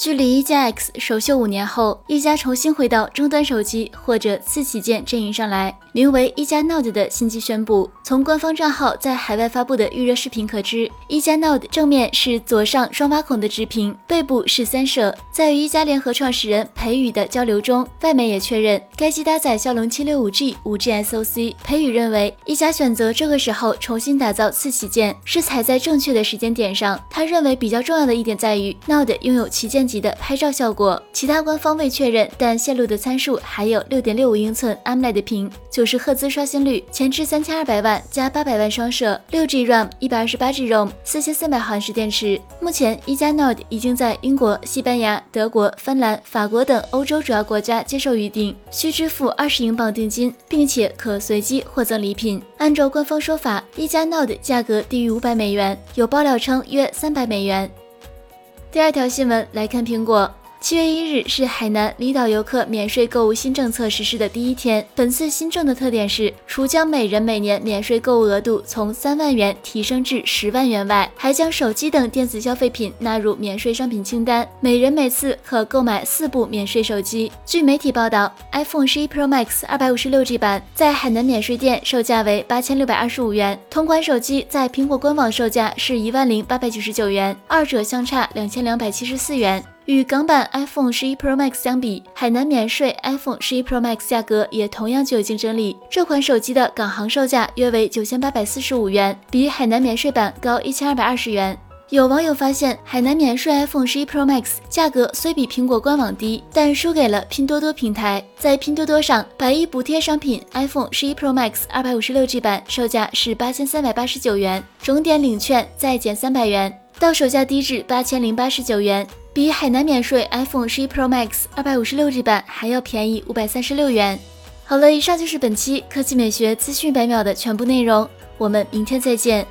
距离一加 X 首秀五年后，一加重新回到终端手机或者次旗舰阵营上来。名为一加 Note 的新机宣布，从官方账号在海外发布的预热视频可知，一加 Note 正面是左上双挖孔的直屏，背部是三摄。在与一加联合创始人裴宇的交流中，外媒也确认该机搭载骁龙七六五 G 五 G SoC。裴宇认为，一加选择这个时候重新打造次旗舰，是踩在正确的时间点上。他认为比较重要的一点在于，Note 拥有旗舰。级的拍照效果，其他官方未确认，但泄露的参数还有六点六五英寸 AMOLED 屏，九十赫兹刷新率，前置三千二百万加八百万双摄，六 G RAM，一百二十八 G ROM，四千三百毫安时电池。目前一加 Note 已经在英国、西班牙、德国、芬兰、法国等欧洲主要国家接受预定，需支付二十英镑定金，并且可随机获赠礼品。按照官方说法，一加 Note 价格低于五百美元，有爆料称约三百美元。第二条新闻来看，苹果。七月一日是海南离岛游客免税购物新政策实施的第一天。本次新政的特点是，除将每人每年免税购物额度从三万元提升至十万元外，还将手机等电子消费品纳入免税商品清单，每人每次可购买四部免税手机。据媒体报道，iPhone 十一 Pro Max 二百五十六 G 版在海南免税店售价为八千六百二十五元，同款手机在苹果官网售价是一万零八百九十九元，二者相差两千两百七十四元。与港版 iPhone 十一 Pro Max 相比，海南免税 iPhone 十一 Pro Max 价格也同样具有竞争力。这款手机的港行售价约为九千八百四十五元，比海南免税版高一千二百二十元。有网友发现，海南免税 iPhone 十一 Pro Max 价格虽比苹果官网低，但输给了拼多多平台。在拼多多上，百亿补贴商品 iPhone 十一 Pro Max 二百五十六 G 版售价是八千三百八十九元，整点领券再减三百元，到手价低至八千零八十九元。比海南免税 iPhone 十一 Pro Max 二百五十六 G 版还要便宜五百三十六元。好了，以上就是本期科技美学资讯百秒的全部内容，我们明天再见。